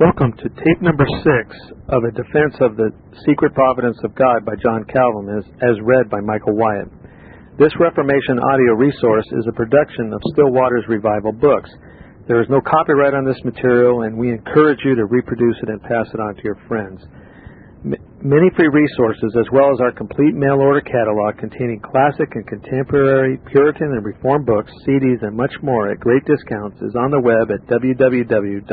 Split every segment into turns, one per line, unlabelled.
Welcome to tape number six of A Defense of the Secret Providence of God by John Calvin, as, as read by Michael Wyatt. This Reformation audio resource is a production of Still Waters Revival Books. There is no copyright on this material, and we encourage you to reproduce it and pass it on to your friends. Many free resources, as well as our complete mail order catalog containing classic and contemporary Puritan and Reformed books, CDs, and much more at great discounts, is on the web at www.swrb.com.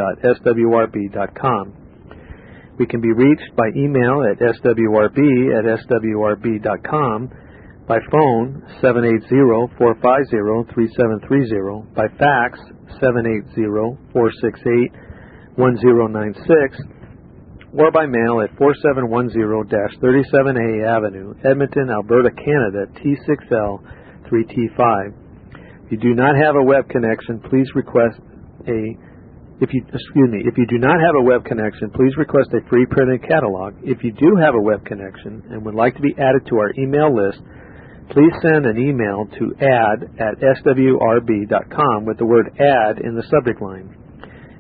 We can be reached by email at swrb at swrb.com, by phone 780-450-3730, by fax 780-468-1096, or by mail at 4710-37A Avenue, Edmonton, Alberta, Canada, T6L3T5. If you do not have a web connection, please request a if you excuse me, if you do not have a web connection, please request a free printed catalog. If you do have a web connection and would like to be added to our email list, please send an email to add at swrb.com with the word add in the subject line.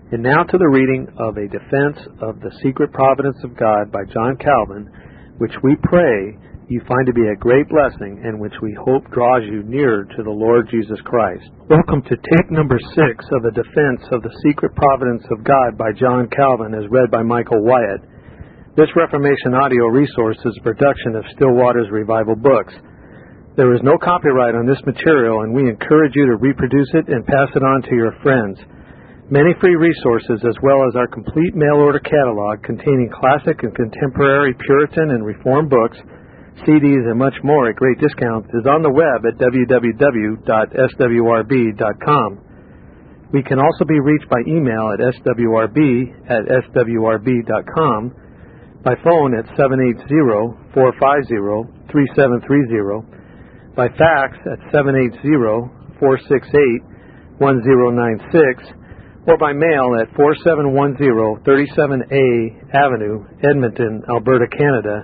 And now to the reading of A Defense of the Secret Providence of God by John Calvin, which we pray you find to be a great blessing and which we hope draws you nearer to the Lord Jesus Christ. Welcome to tape number six of A Defense of the Secret Providence of God by John Calvin, as read by Michael Wyatt. This Reformation audio resource is a production of Still Waters Revival Books. There is no copyright on this material, and we encourage you to reproduce it and pass it on to your friends. Many free resources, as well as our complete mail order catalog containing classic and contemporary Puritan and Reformed books, CDs, and much more at great discounts, is on the web at www.swrb.com. We can also be reached by email at swrb at swrb.com, by phone at 780-450-3730, by fax at 780-468-1096, or by mail at 4710 37A Avenue, Edmonton, Alberta, Canada,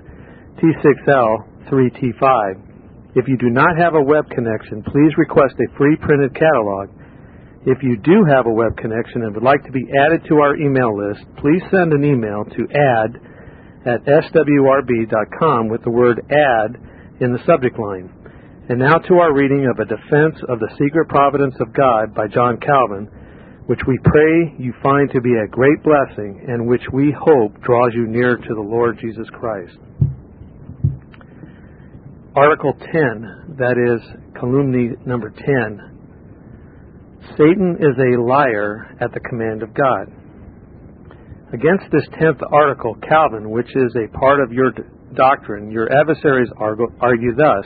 T6L 3T5. If you do not have a web connection, please request a free printed catalog. If you do have a web connection and would like to be added to our email list, please send an email to add at swrb.com with the word add in the subject line. And now to our reading of A Defense of the Secret Providence of God by John Calvin which we pray you find to be a great blessing and which we hope draws you near to the Lord Jesus Christ. Article 10, that is calumny number 10. Satan is a liar at the command of God. Against this 10th article, Calvin, which is a part of your doctrine, your adversaries argue thus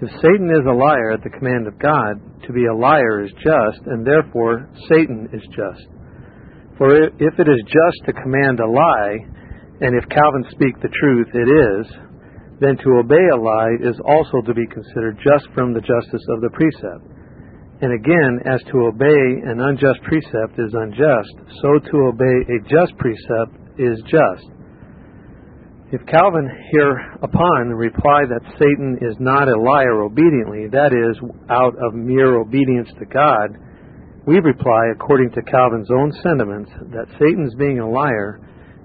if Satan is a liar at the command of God, to be a liar is just, and therefore Satan is just. For if it is just to command a lie, and if Calvin speak the truth, it is, then to obey a lie is also to be considered just from the justice of the precept. And again, as to obey an unjust precept is unjust, so to obey a just precept is just. If Calvin hereupon reply that Satan is not a liar obediently, that is, out of mere obedience to God, we reply, according to Calvin's own sentiments, that Satan's being a liar,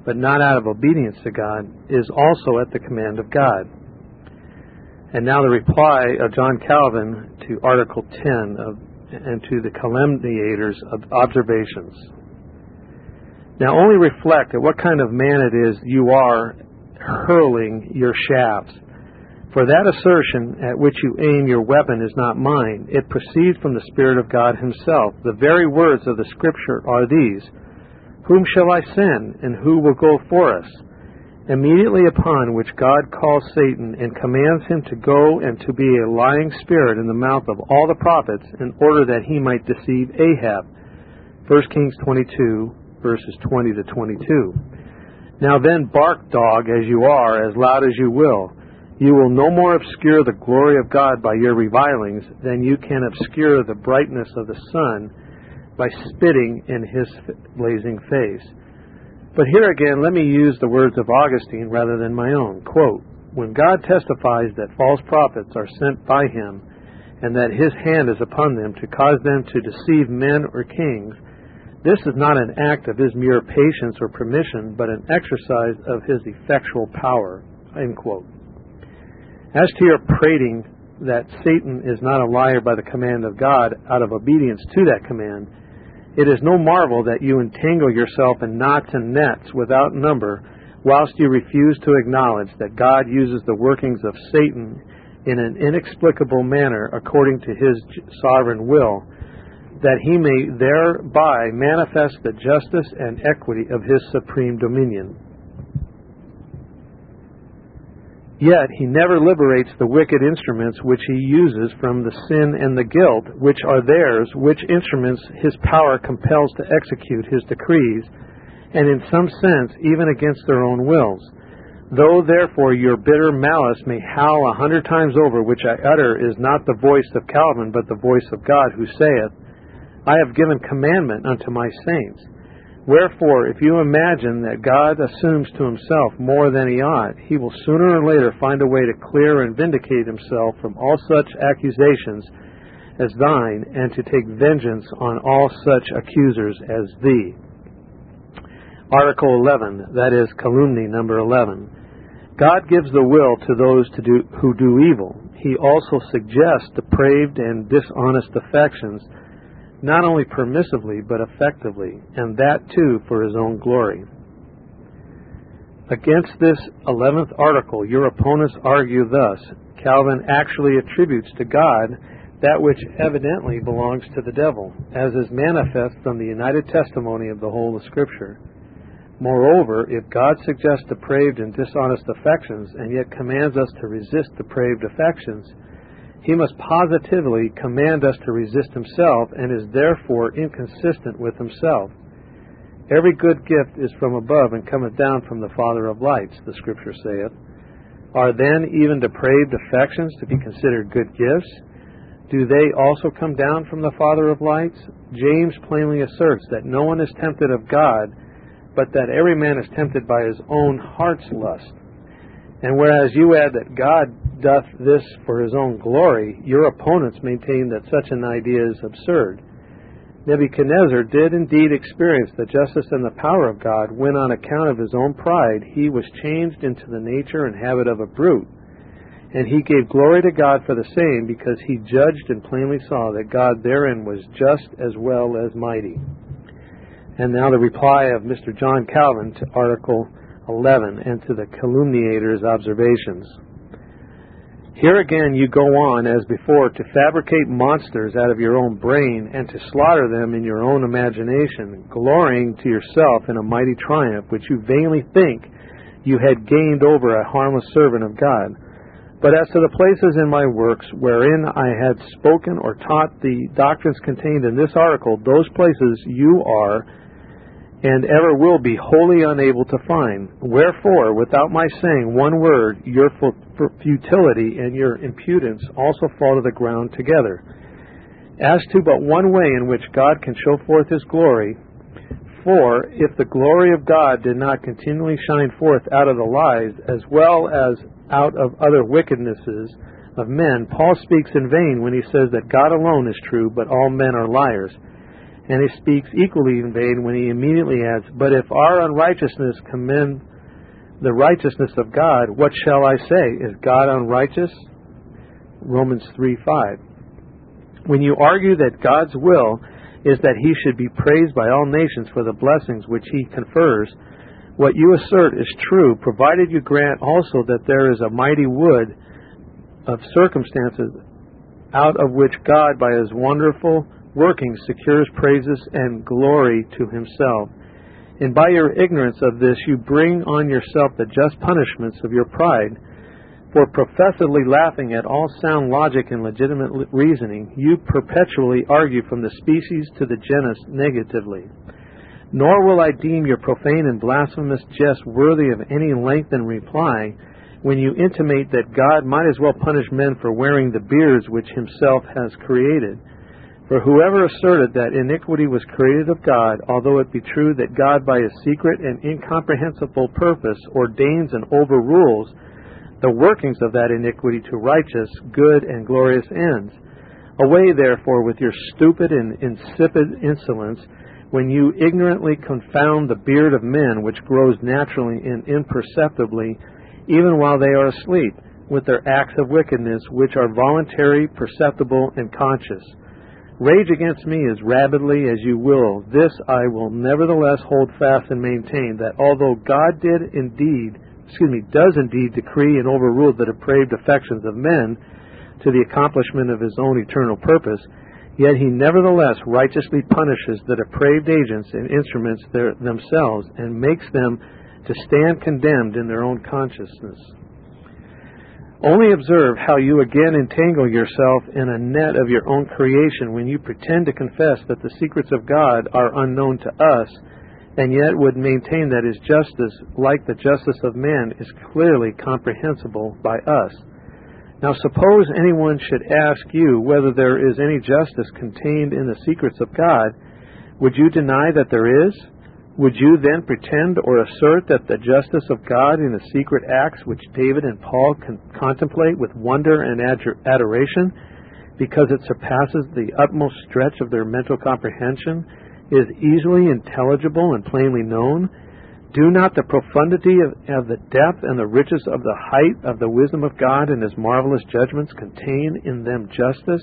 but not out of obedience to God, is also at the command of God. And now the reply of John Calvin to Article 10 of, and to the calumniators of observations. Now only reflect at what kind of man it is you are hurling your shafts. For that assertion at which you aim your weapon is not mine. It proceeds from the Spirit of God Himself. The very words of the Scripture are these Whom shall I send, and who will go for us? Immediately upon which God calls Satan and commands him to go and to be a lying spirit in the mouth of all the prophets in order that he might deceive Ahab. 1 Kings 22, verses 20 to 22. Now then, bark, dog, as you are, as loud as you will. You will no more obscure the glory of God by your revilings than you can obscure the brightness of the sun by spitting in his blazing face. But here again, let me use the words of Augustine rather than my own. Quote, when God testifies that false prophets are sent by him, and that his hand is upon them to cause them to deceive men or kings, This is not an act of his mere patience or permission, but an exercise of his effectual power. As to your prating that Satan is not a liar by the command of God out of obedience to that command, it is no marvel that you entangle yourself in knots and nets without number, whilst you refuse to acknowledge that God uses the workings of Satan in an inexplicable manner according to his sovereign will, that he may thereby manifest the justice and equity of his supreme dominion. Yet he never liberates the wicked instruments which he uses from the sin and the guilt which are theirs, which instruments his power compels to execute his decrees, and in some sense even against their own wills. Though therefore your bitter malice may howl a hundred times over, which I utter is not the voice of Calvin, but the voice of God, who saith, I have given commandment unto my saints. Wherefore, if you imagine that God assumes to himself more than he ought, he will sooner or later find a way to clear and vindicate himself from all such accusations as thine, and to take vengeance on all such accusers as thee. Article 11, that is calumny number 11. God gives the will to those to do, who do evil. He also suggests depraved and dishonest affections not only permissively but effectively, and that too for his own glory. Against this eleventh article, your opponents argue thus Calvin actually attributes to God that which evidently belongs to the devil, as is manifest from the united testimony of the whole of Scripture. Moreover, if God suggests depraved and dishonest affections, and yet commands us to resist depraved affections, he must positively command us to resist himself and is therefore inconsistent with himself. Every good gift is from above and cometh down from the Father of lights, the Scripture saith. Are then even depraved affections to be considered good gifts? Do they also come down from the Father of lights? James plainly asserts that no one is tempted of God, but that every man is tempted by his own heart's lust. And whereas you add that God doth this for his own glory, your opponents maintain that such an idea is absurd. Nebuchadnezzar did indeed experience the justice and the power of God when, on account of his own pride, he was changed into the nature and habit of a brute. And he gave glory to God for the same, because he judged and plainly saw that God therein was just as well as mighty. And now the reply of Mr. John Calvin to Article 11 and to the calumniator's observations. Here again you go on, as before, to fabricate monsters out of your own brain and to slaughter them in your own imagination, glorying to yourself in a mighty triumph which you vainly think you had gained over a harmless servant of God. But as to the places in my works wherein I had spoken or taught the doctrines contained in this article, those places you are and ever will be wholly unable to find. Wherefore, without my saying one word, your futility and your impudence also fall to the ground together. As to but one way in which God can show forth his glory, for if the glory of God did not continually shine forth out of the lies as well as out of other wickednesses of men, Paul speaks in vain when he says that God alone is true, but all men are liars. And he speaks equally in vain when he immediately adds, But if our unrighteousness commend the righteousness of God, what shall I say? Is God unrighteous? Romans 3 5. When you argue that God's will is that he should be praised by all nations for the blessings which he confers, what you assert is true, provided you grant also that there is a mighty wood of circumstances out of which God, by his wonderful working secures praises and glory to himself. And by your ignorance of this, you bring on yourself the just punishments of your pride. For professedly laughing at all sound logic and legitimate reasoning, you perpetually argue from the species to the genus negatively. Nor will I deem your profane and blasphemous jest worthy of any lengthened reply when you intimate that God might as well punish men for wearing the beards which himself has created for whoever asserted that iniquity was created of God, although it be true that God by his secret and incomprehensible purpose ordains and overrules the workings of that iniquity to righteous, good, and glorious ends. Away, therefore, with your stupid and insipid insolence, when you ignorantly confound the beard of men which grows naturally and imperceptibly, even while they are asleep, with their acts of wickedness, which are voluntary, perceptible, and conscious. Rage against me as rabidly as you will. This I will nevertheless hold fast and maintain, that although God did indeed, excuse me, does indeed decree and overrule the depraved affections of men to the accomplishment of his own eternal purpose, yet he nevertheless righteously punishes the depraved agents and instruments their, themselves and makes them to stand condemned in their own consciousness. Only observe how you again entangle yourself in a net of your own creation when you pretend to confess that the secrets of God are unknown to us, and yet would maintain that his justice, like the justice of man, is clearly comprehensible by us. Now, suppose anyone should ask you whether there is any justice contained in the secrets of God, would you deny that there is? Would you then pretend or assert that the justice of God in the secret acts which David and Paul can contemplate with wonder and adoration, because it surpasses the utmost stretch of their mental comprehension, is easily intelligible and plainly known? Do not the profundity of, of, the depth and the riches of the height of the wisdom of God and his marvelous judgments contain in them justice?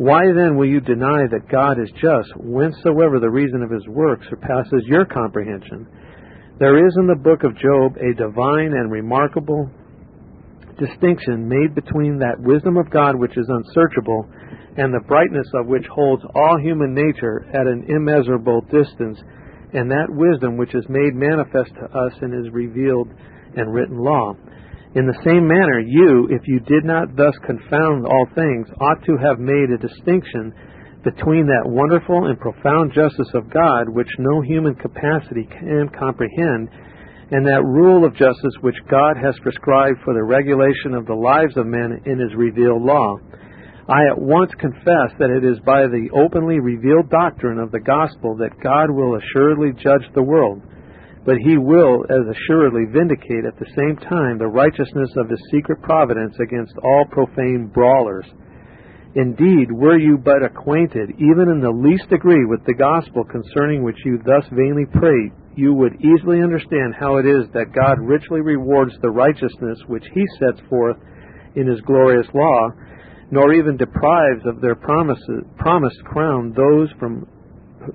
Why then will you deny that God is just, whensoever the reason of his work surpasses your comprehension? There is in the book of Job a divine and remarkable distinction made between that wisdom of God which is unsearchable and the brightness of which holds all human nature at an immeasurable distance, and that wisdom which is made manifest to us in his revealed and written law. In the same manner, you, if you did not thus confound all things, ought to have made a distinction between that wonderful and profound justice of God which no human capacity can comprehend, and that rule of justice which God has prescribed for the regulation of the lives of men in his revealed law. I at once confess that it is by the openly revealed doctrine of the gospel that God will assuredly judge the world but he will as assuredly vindicate at the same time the righteousness of his secret providence against all profane brawlers. Indeed, were you but acquainted, even in the least degree, with the gospel concerning which you thus vainly prate, you would easily understand how it is that God richly rewards the righteousness which he sets forth in his glorious law, nor even deprives of their promises, promised crown those from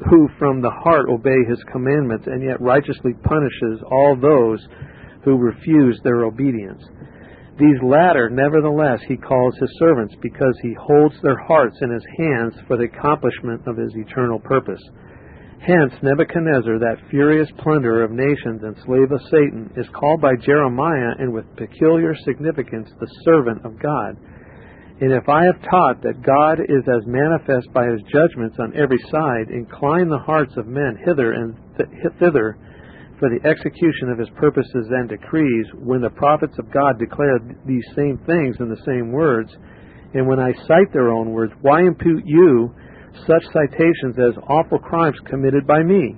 who from the heart obey his commandments and yet righteously punishes all those who refuse their obedience. These latter, nevertheless, he calls his servants because he holds their hearts in his hands for the accomplishment of his eternal purpose. Hence, Nebuchadnezzar, that furious plunderer of nations and slave of Satan, is called by Jeremiah and with peculiar significance the servant of God and if I have taught that God is as manifest by his judgments on every side, incline the hearts of men hither and th- thither for the execution of his purposes and decrees, when the prophets of God declare these same things in the same words, and when I cite their own words, why impute you such citations as awful crimes committed by me?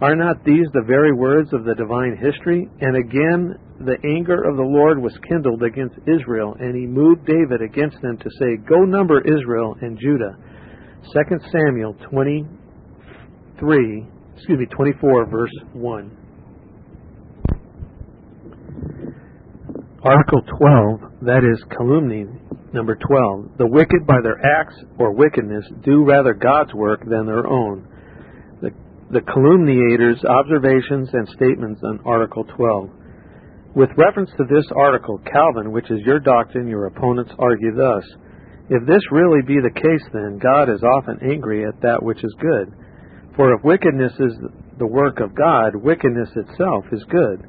Are not these the very words of the divine history? And again, the anger of the Lord was kindled against Israel, and he moved David against them to say, Go number Israel and Judah. 2 Samuel 23, excuse me, 24, verse 1. Article 12, that is calumny, number 12. The wicked by their acts or wickedness do rather God's work than their own. The, the calumniator's observations and statements on Article 12. With reference to this article, Calvin, which is your doctrine, your opponents argue thus If this really be the case, then God is often angry at that which is good. For if wickedness is the work of God, wickedness itself is good.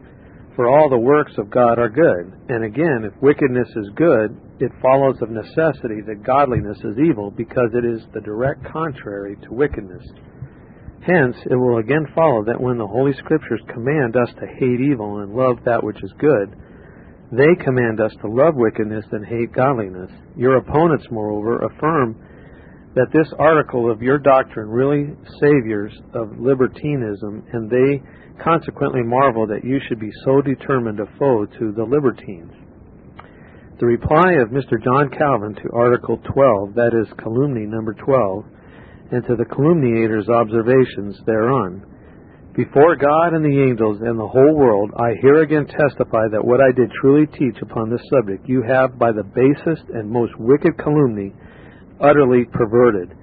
For all the works of God are good. And again, if wickedness is good, it follows of necessity that godliness is evil, because it is the direct contrary to wickedness. Hence, it will again follow that when the Holy Scriptures command us to hate evil and love that which is good, they command us to love wickedness and hate godliness. Your opponents, moreover, affirm that this article of your doctrine really saviors of libertinism, and they consequently marvel that you should be so determined a foe to the libertines. The reply of Mr. John Calvin to Article 12, that is, calumny number 12, and to the calumniator's observations thereon. Before God and the angels and the whole world, I here again testify that what I did truly teach upon this subject, you have by the basest and most wicked calumny utterly perverted.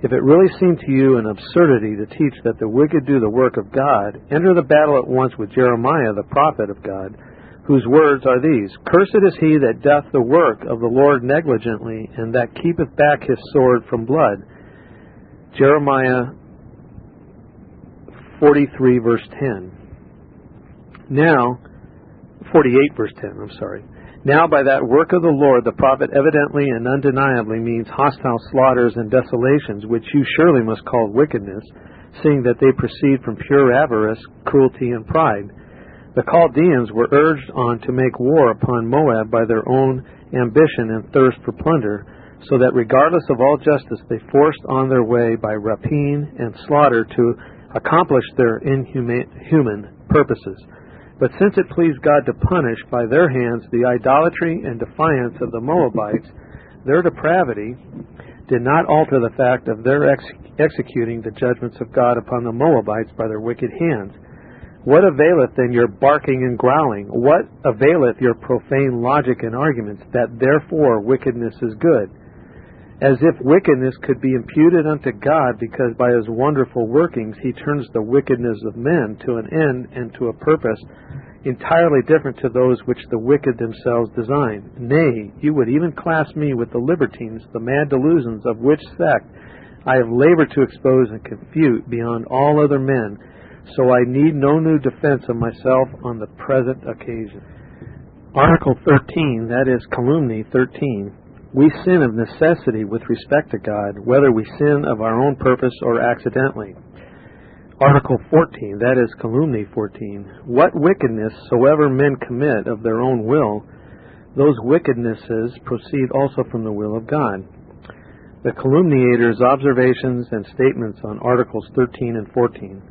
If it really seemed to you an absurdity to teach that the wicked do the work of God, enter the battle at once with Jeremiah, the prophet of God, whose words are these Cursed is he that doth the work of the Lord negligently, and that keepeth back his sword from blood. Jeremiah 43, verse 10. Now, 48, verse 10, I'm sorry. Now, by that work of the Lord, the prophet evidently and undeniably means hostile slaughters and desolations, which you surely must call wickedness, seeing that they proceed from pure avarice, cruelty, and pride. The Chaldeans were urged on to make war upon Moab by their own ambition and thirst for plunder, so that regardless of all justice, they forced on their way by rapine and slaughter to accomplish their inhuman purposes. But since it pleased God to punish by their hands the idolatry and defiance of the Moabites, their depravity did not alter the fact of their ex- executing the judgments of God upon the Moabites by their wicked hands. What availeth then your barking and growling? What availeth your profane logic and arguments, that therefore wickedness is good? As if wickedness could be imputed unto God, because by his wonderful workings he turns the wickedness of men to an end and to a purpose entirely different to those which the wicked themselves design. Nay, you would even class me with the libertines, the mad delusions of which sect I have labored to expose and confute beyond all other men, so I need no new defense of myself on the present occasion. Article 13, that is calumny 13 we sin of necessity with respect to God, whether we sin of our own purpose or accidentally. Article 14, that is calumny 14. What wickedness soever men commit of their own will, those wickednesses proceed also from the will of God. The calumniator's observations and statements on Articles 13 and 14.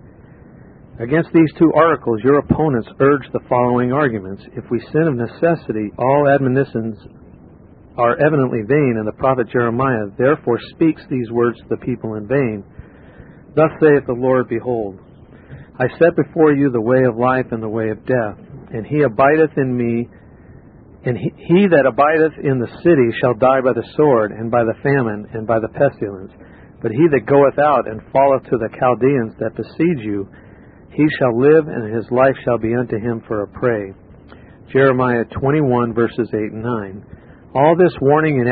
Against these two articles, your opponents urge the following arguments. If we sin of necessity, all admonitions are evidently vain, and the prophet Jeremiah therefore speaks these words to the people in vain. Thus saith the Lord, Behold, I set before you the way of life and the way of death, and he abideth in me, and he, he that abideth in the city shall die by the sword, and by the famine, and by the pestilence. But he that goeth out and falleth to the Chaldeans that besiege you, he shall live, and his life shall be unto him for a prey. Jeremiah 21, verses 8 and 9. All this warning and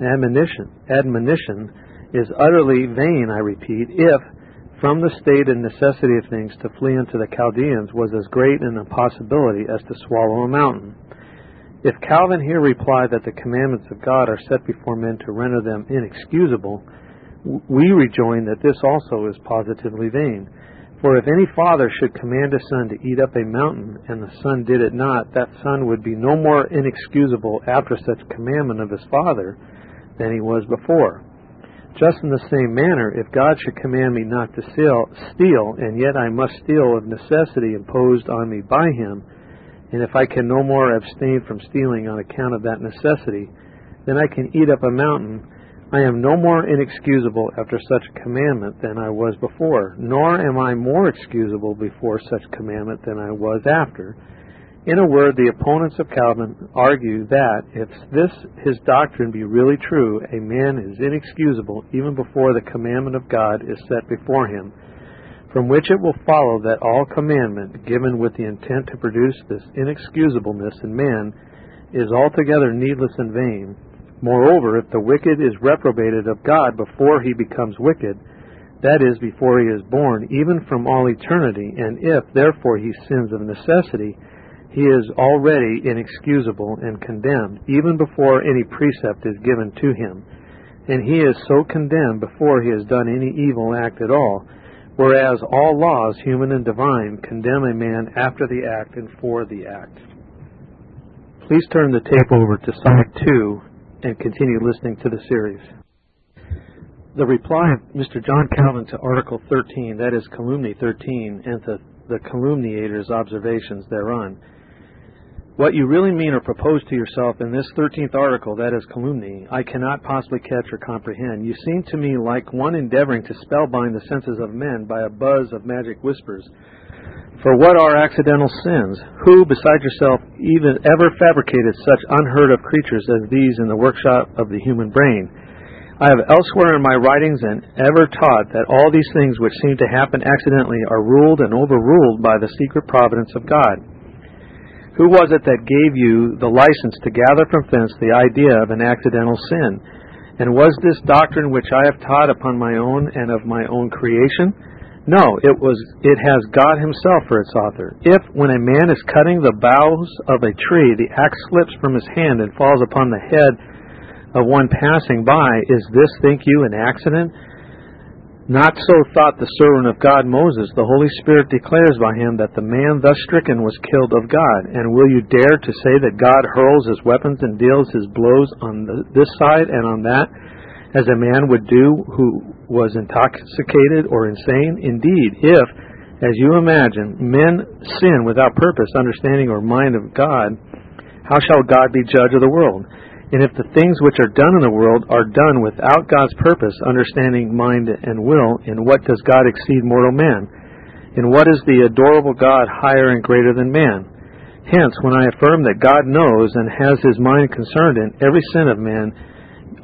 admonition, admonition is utterly vain, I repeat, if from the state and necessity of things to flee unto the Chaldeans was as great an impossibility as to swallow a mountain. If Calvin here replied that the commandments of God are set before men to render them inexcusable, we rejoin that this also is positively vain. For if any father should command a son to eat up a mountain, and the son did it not, that son would be no more inexcusable after such commandment of his father than he was before. Just in the same manner, if God should command me not to steal, and yet I must steal of necessity imposed on me by him, and if I can no more abstain from stealing on account of that necessity, then I can eat up a mountain I am no more inexcusable after such commandment than I was before, nor am I more excusable before such commandment than I was after. In a word, the opponents of Calvin argue that if this his doctrine be really true, a man is inexcusable even before the commandment of God is set before him, from which it will follow that all commandment given with the intent to produce this inexcusableness in man is altogether needless and vain Moreover, if the wicked is reprobated of God before he becomes wicked, that is, before he is born, even from all eternity, and if, therefore, he sins of necessity, he is already inexcusable and condemned, even before any precept is given to him. And he is so condemned before he has done any evil act at all, whereas all laws, human and divine, condemn a man after the act and for the act. Please turn the tape over to side 2 and continue listening to the series. The reply of Mr. John Calvin to Article 13, that is Calumny 13, and to the calumniator's observations thereon. What you really mean or propose to yourself in this 13th article, that is calumny, I cannot possibly catch or comprehend. You seem to me like one endeavoring to spellbind the senses of men by a buzz of magic whispers. For what are accidental sins? Who, besides yourself, even ever fabricated such unheard of creatures as these in the workshop of the human brain? I have elsewhere in my writings and ever taught that all these things which seem to happen accidentally are ruled and overruled by the secret providence of God. Who was it that gave you the license to gather from thence the idea of an accidental sin? And was this doctrine which I have taught upon my own and of my own creation? No, it was it has God himself for its author. If when a man is cutting the boughs of a tree the axe slips from his hand and falls upon the head of one passing by, is this think you an accident? Not so thought the servant of God Moses. The Holy Spirit declares by him that the man thus stricken was killed of God. And will you dare to say that God hurls his weapons and deals his blows on the, this side and on that, as a man would do who was intoxicated or insane? Indeed, if, as you imagine, men sin without purpose, understanding, or mind of God, how shall God be judge of the world? And if the things which are done in the world are done without God's purpose, understanding, mind, and will, in what does God exceed mortal man? In what is the adorable God higher and greater than man? Hence, when I affirm that God knows and has his mind concerned in every sin of man,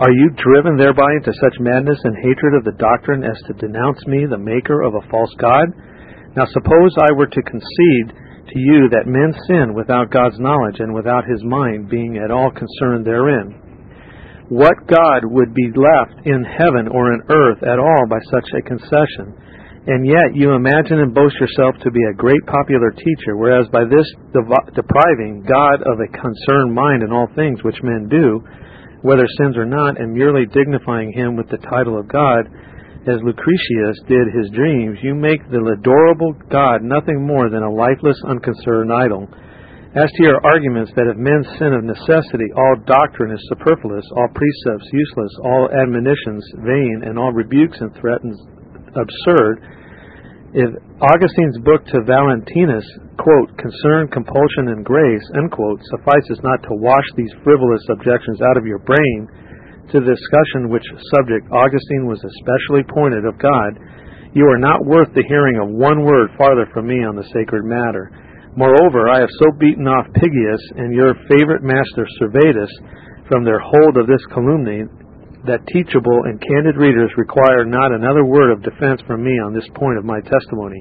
are you driven thereby into such madness and hatred of the doctrine as to denounce me, the maker of a false God? Now suppose I were to concede to you that men sin without God's knowledge and without his mind being at all concerned therein. What God would be left in heaven or in earth at all by such a concession? And yet you imagine and boast yourself to be a great popular teacher, whereas by this depriving God of a concerned mind in all things which men do, whether sins or not, and merely dignifying him with the title of God, as Lucretius did his dreams, you make the adorable God nothing more than a lifeless, unconcerned idol. As to your arguments that if men sin of necessity, all doctrine is superfluous, all precepts useless, all admonitions vain, and all rebukes and threats absurd, if Augustine's book to Valentinus, quote, concern, compulsion, and grace, unquote, suffices not to wash these frivolous objections out of your brain, to the discussion which subject Augustine was especially pointed of God, you are not worth the hearing of one word farther from me on the sacred matter. Moreover, I have so beaten off Pighius and your favorite master Servetus from their hold of this calumny that teachable and candid readers require not another word of defense from me on this point of my testimony.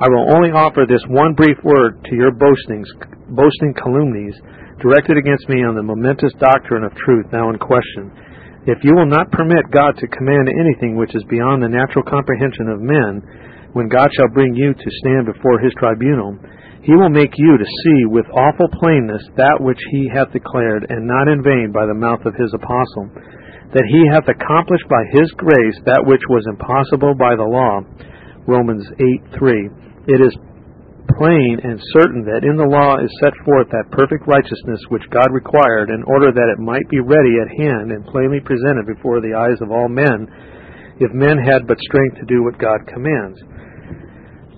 I will only offer this one brief word to your boastings, boasting calumnies directed against me on the momentous doctrine of truth now in question. If you will not permit God to command anything which is beyond the natural comprehension of men, when God shall bring you to stand before his tribunal, he will make you to see with awful plainness that which he hath declared, and not in vain by the mouth of his apostle, that he hath accomplished by his grace that which was impossible by the law. Romans 8 3. It is plain and certain that in the law is set forth that perfect righteousness which God required in order that it might be ready at hand and plainly presented before the eyes of all men, if men had but strength to do what God commands.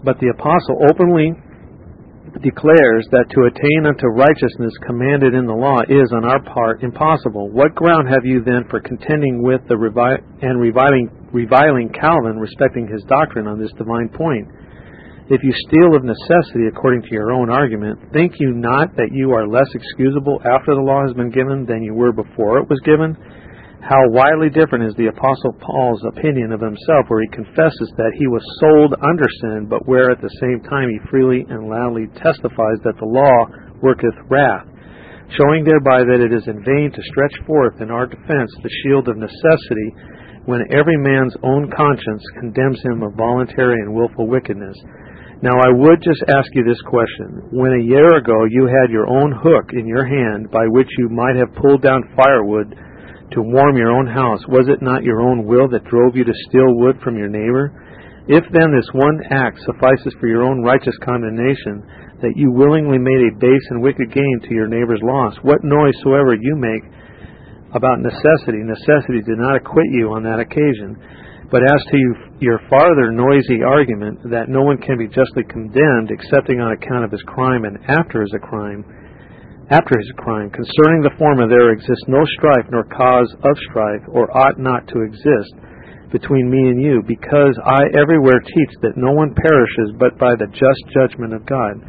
But the apostle openly declares that to attain unto righteousness commanded in the law is on our part impossible. What ground have you then for contending with the revi- and reviling, reviling Calvin respecting his doctrine on this divine point? If you steal of necessity according to your own argument, think you not that you are less excusable after the law has been given than you were before it was given? How widely different is the Apostle Paul's opinion of himself, where he confesses that he was sold under sin, but where at the same time he freely and loudly testifies that the law worketh wrath, showing thereby that it is in vain to stretch forth in our defense the shield of necessity when every man's own conscience condemns him of voluntary and wilful wickedness now, I would just ask you this question. When a year ago you had your own hook in your hand by which you might have pulled down firewood to warm your own house, was it not your own will that drove you to steal wood from your neighbor? If then this one act suffices for your own righteous condemnation, that you willingly made a base and wicked gain to your neighbor's loss, what noise soever you make about necessity, necessity did not acquit you on that occasion. But as to your farther noisy argument that no one can be justly condemned excepting on account of his crime and after his crime, after his crime. Concerning the former there exists no strife nor cause of strife, or ought not to exist, between me and you, because I everywhere teach that no one perishes but by the just judgment of God.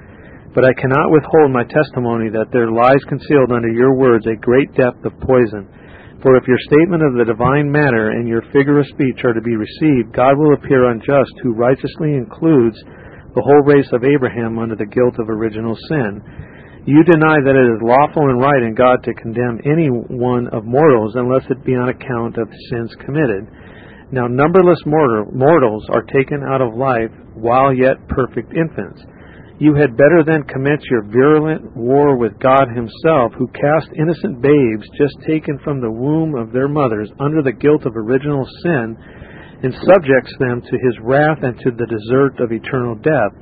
But I cannot withhold my testimony that there lies concealed under your words a great depth of poison. For if your statement of the divine matter and your figure of speech are to be received, God will appear unjust, who righteously includes the whole race of Abraham under the guilt of original sin. You deny that it is lawful and right in God to condemn any one of mortals unless it be on account of sins committed. Now numberless mortals are taken out of life while yet perfect infants. You had better then commence your virulent war with God Himself, who cast innocent babes just taken from the womb of their mothers under the guilt of original sin, and subjects them to His wrath and to the desert of eternal death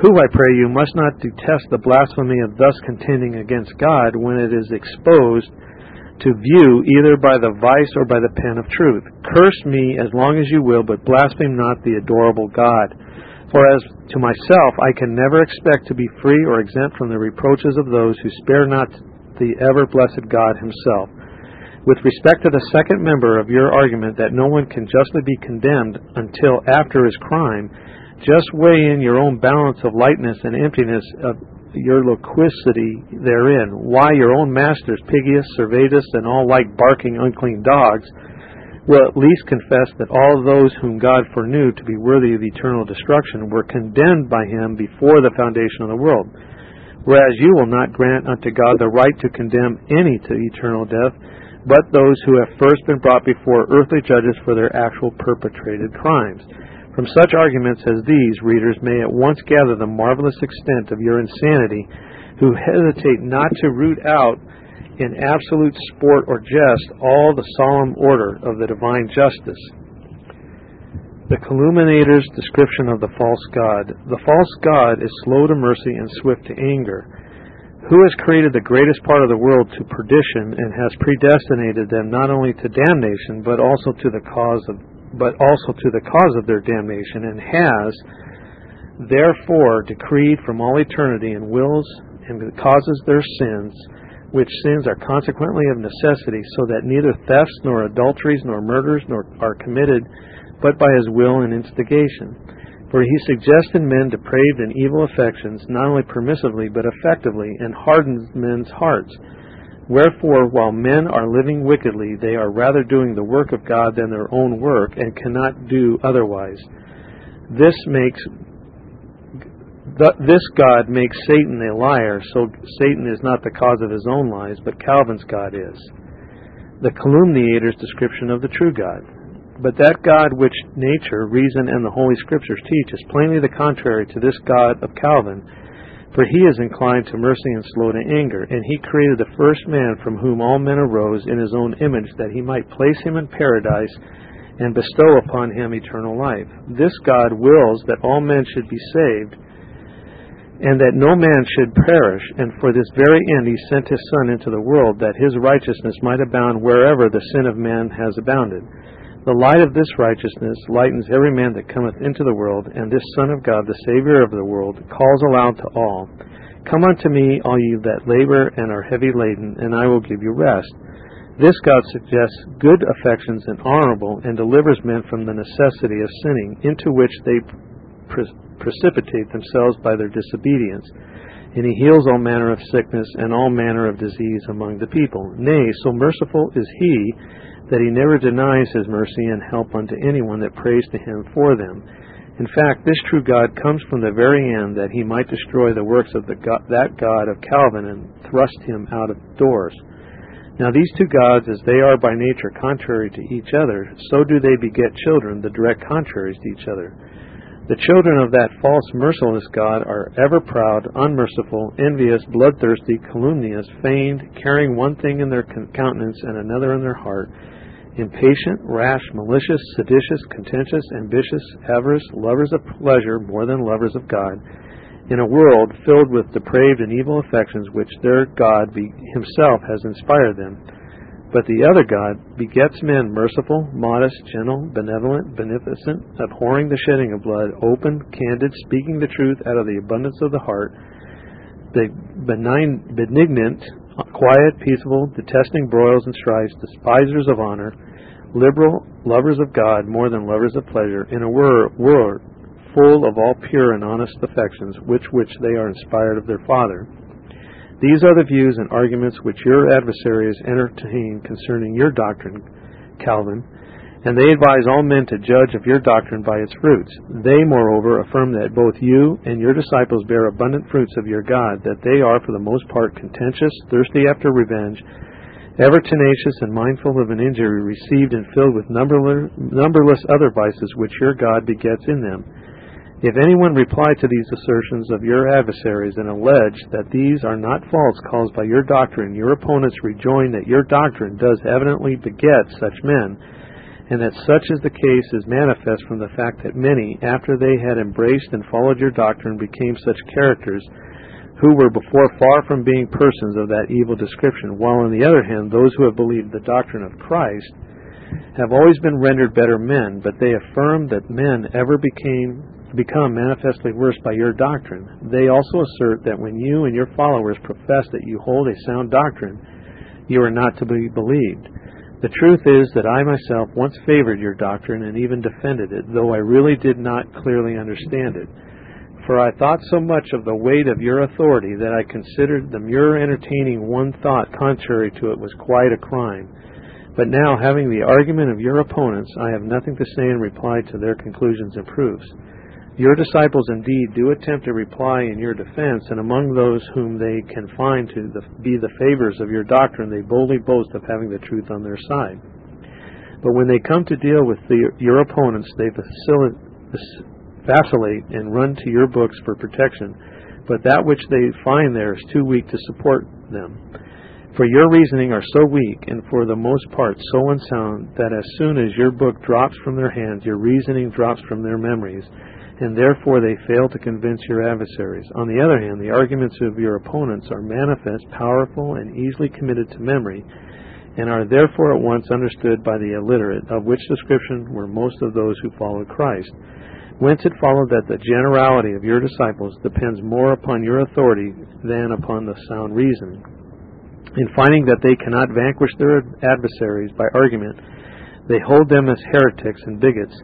who, I pray you, must not detest the blasphemy of thus contending against God when it is exposed to view either by the vice or by the pen of truth. Curse me as long as you will, but blaspheme not the adorable God. For as to myself, I can never expect to be free or exempt from the reproaches of those who spare not the ever blessed God himself. With respect to the second member of your argument that no one can justly be condemned until after his crime, just weigh in your own balance of lightness and emptiness of your loquacity therein. Why your own masters, Pighius, Servetus, and all like barking unclean dogs, will at least confess that all those whom God foreknew to be worthy of eternal destruction were condemned by him before the foundation of the world. Whereas you will not grant unto God the right to condemn any to eternal death, but those who have first been brought before earthly judges for their actual perpetrated crimes. From such arguments as these, readers may at once gather the marvelous extent of your insanity, who hesitate not to root out in absolute sport or jest all the solemn order of the divine justice. The calumniator's description of the false God. The false God is slow to mercy and swift to anger. Who has created the greatest part of the world to perdition and has predestinated them not only to damnation but also to the cause of but also to the cause of their damnation, and has therefore decreed from all eternity and wills and causes their sins, which sins are consequently of necessity, so that neither thefts nor adulteries nor murders nor are committed, but by his will and instigation. For he suggests in men depraved and evil affections, not only permissively but effectively, and hardens men's hearts Wherefore, while men are living wickedly, they are rather doing the work of God than their own work, and cannot do otherwise. This makes this God makes Satan a liar, so Satan is not the cause of his own lies, but Calvin's God is. The calumniator's description of the true God. But that God which nature, reason, and the Holy Scriptures teach is plainly the contrary to this God of Calvin, for he is inclined to mercy and slow to anger, and he created the first man from whom all men arose in his own image, that he might place him in paradise and bestow upon him eternal life. This God wills that all men should be saved, and that no man should perish, and for this very end he sent his Son into the world, that his righteousness might abound wherever the sin of man has abounded. The light of this righteousness lightens every man that cometh into the world, and this Son of God, the Saviour of the world, calls aloud to all, Come unto me, all ye that labor and are heavy laden, and I will give you rest. This God suggests good affections and honorable, and delivers men from the necessity of sinning, into which they pre- precipitate themselves by their disobedience. And he heals all manner of sickness and all manner of disease among the people. Nay, so merciful is he that he never denies his mercy and help unto anyone that prays to him for them. In fact, this true God comes from the very end that he might destroy the works of God, that God of Calvin and thrust him out of doors. Now these two gods, as they are by nature contrary to each other, so do they beget children, the direct contraries to each other. The children of that false, merciless God are ever proud, unmerciful, envious, bloodthirsty, calumnious, feigned, carrying one thing in their countenance and another in their heart, impatient, rash, malicious, seditious, contentious, ambitious, avarice, lovers of pleasure more than lovers of God, in a world filled with depraved and evil affections which their God be, himself has inspired them. But the other God begets men merciful, modest, gentle, benevolent, beneficent, abhorring the shedding of blood, open, candid, speaking the truth out of the abundance of the heart, the benign, benignant, quiet, peaceable, detesting broils and strifes, despisers of honor, liberal, lovers of God more than lovers of pleasure, in a word full of all pure and honest affections, which which they are inspired of their Father. These are the views and arguments which your adversaries entertain concerning your doctrine, Calvin, and they advise all men to judge of your doctrine by its fruits. They, moreover, affirm that both you and your disciples bear abundant fruits of your God, that they are for the most part contentious, thirsty after revenge, ever tenacious and mindful of an injury received and filled with numberless other vices which your God begets in them. If anyone reply to these assertions of your adversaries and allege that these are not faults caused by your doctrine, your opponents rejoin that your doctrine does evidently beget such men, and that such is the case is manifest from the fact that many, after they had embraced and followed your doctrine, became such characters who were before far from being persons of that evil description, while on the other hand, those who have believed the doctrine of Christ have always been rendered better men, but they affirm that men ever became become manifestly worse by your doctrine. They also assert that when you and your followers profess that you hold a sound doctrine, you are not to be believed. The truth is that I myself once favored your doctrine and even defended it, though I really did not clearly understand it. For I thought so much of the weight of your authority that I considered the mere entertaining one thought contrary to it was quite a crime. But now, having the argument of your opponents, I have nothing to say in reply to their conclusions and proofs. Your disciples indeed do attempt to reply in your defense, and among those whom they can find to the, be the favors of your doctrine, they boldly boast of having the truth on their side. But when they come to deal with the, your opponents, they vacillate and run to your books for protection, but that which they find there is too weak to support them. For your reasoning are so weak, and for the most part so unsound, that as soon as your book drops from their hands, your reasoning drops from their memories, and therefore they fail to convince your adversaries. On the other hand, the arguments of your opponents are manifest, powerful, and easily committed to memory, and are therefore at once understood by the illiterate, of which description were most of those who followed Christ. Whence it followed that the generality of your disciples depends more upon your authority than upon the sound reason. In finding that they cannot vanquish their adversaries by argument, they hold them as heretics and bigots,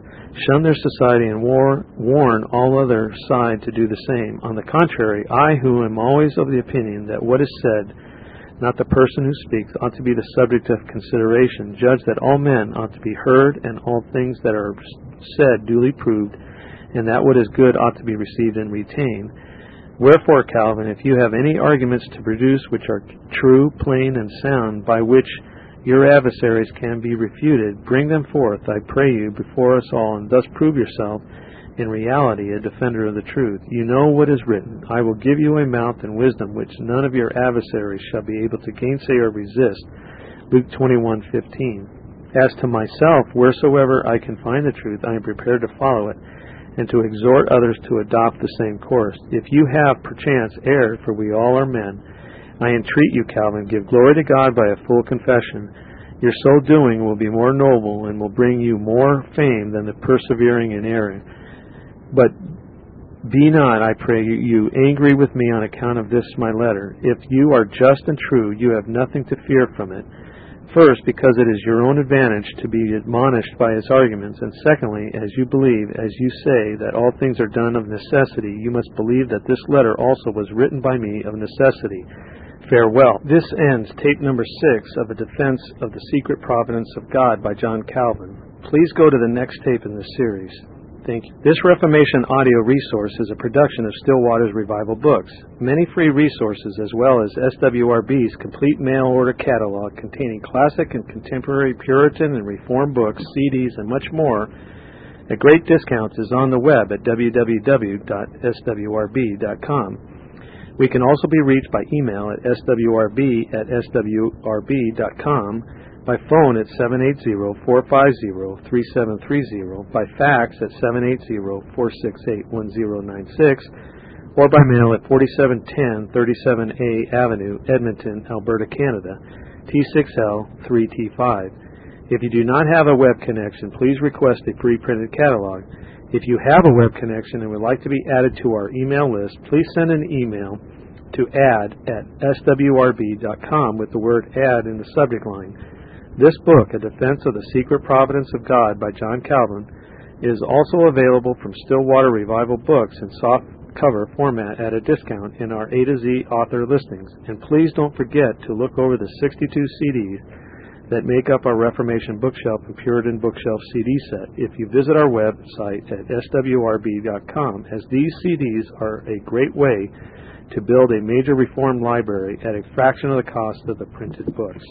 shun their society, and war, warn all other side to do the same. On the contrary, I, who am always of the opinion that what is said, not the person who speaks, ought to be the subject of consideration, judge that all men ought to be heard, and all things that are said duly proved, and that what is good ought to be received and retained. Wherefore, Calvin, if you have any arguments to produce which are true, plain, and sound, by which your adversaries can be refuted, bring them forth, I pray you, before us all, and thus prove yourself in reality a defender of the truth. You know what is written I will give you a mouth and wisdom which none of your adversaries shall be able to gainsay or resist. Luke 21:15. As to myself, wheresoever I can find the truth, I am prepared to follow it and to exhort others to adopt the same course. If you have perchance erred, for we all are men, I entreat you, Calvin, give glory to God by a full confession. Your so doing will be more noble and will bring you more fame than the persevering in error. But be not, I pray you, angry with me on account of this my letter. If you are just and true, you have nothing to fear from it. First, because it is your own advantage to be admonished by its arguments, and secondly, as you believe, as you say, that all things are done of necessity, you must believe that this letter also was written by me of necessity. Farewell. This ends tape number six of A Defense of the Secret Providence of God by John Calvin. Please go to the next tape in this series. Thank you. This Reformation audio resource is a production of Still Waters Revival Books. Many free resources, as well as SWRB's complete mail order catalog containing classic and contemporary Puritan and Reform books, CDs, and much more, at great discounts, is on the web at www.swrb.com. We can also be reached by email at swrb at swrb.com by phone at 780-450-3730, by fax at 780-468-1096, or by mail at 4710 37A Avenue, Edmonton, Alberta, Canada, T6L 3T5. If you do not have a web connection, please request a pre-printed catalog. If you have a web connection and would like to be added to our email list, please send an email to add at swrb.com with the word add in the subject line. This book, A Defense of the Secret Providence of God by John Calvin, is also available from Stillwater Revival Books in soft cover format at a discount in our A to Z author listings. And please don't forget to look over the 62 CDs that make up our Reformation Bookshelf and Puritan Bookshelf CD set if you visit our website at swrb.com, as these CDs are a great way to build a major reformed library at a fraction of the cost of the printed books.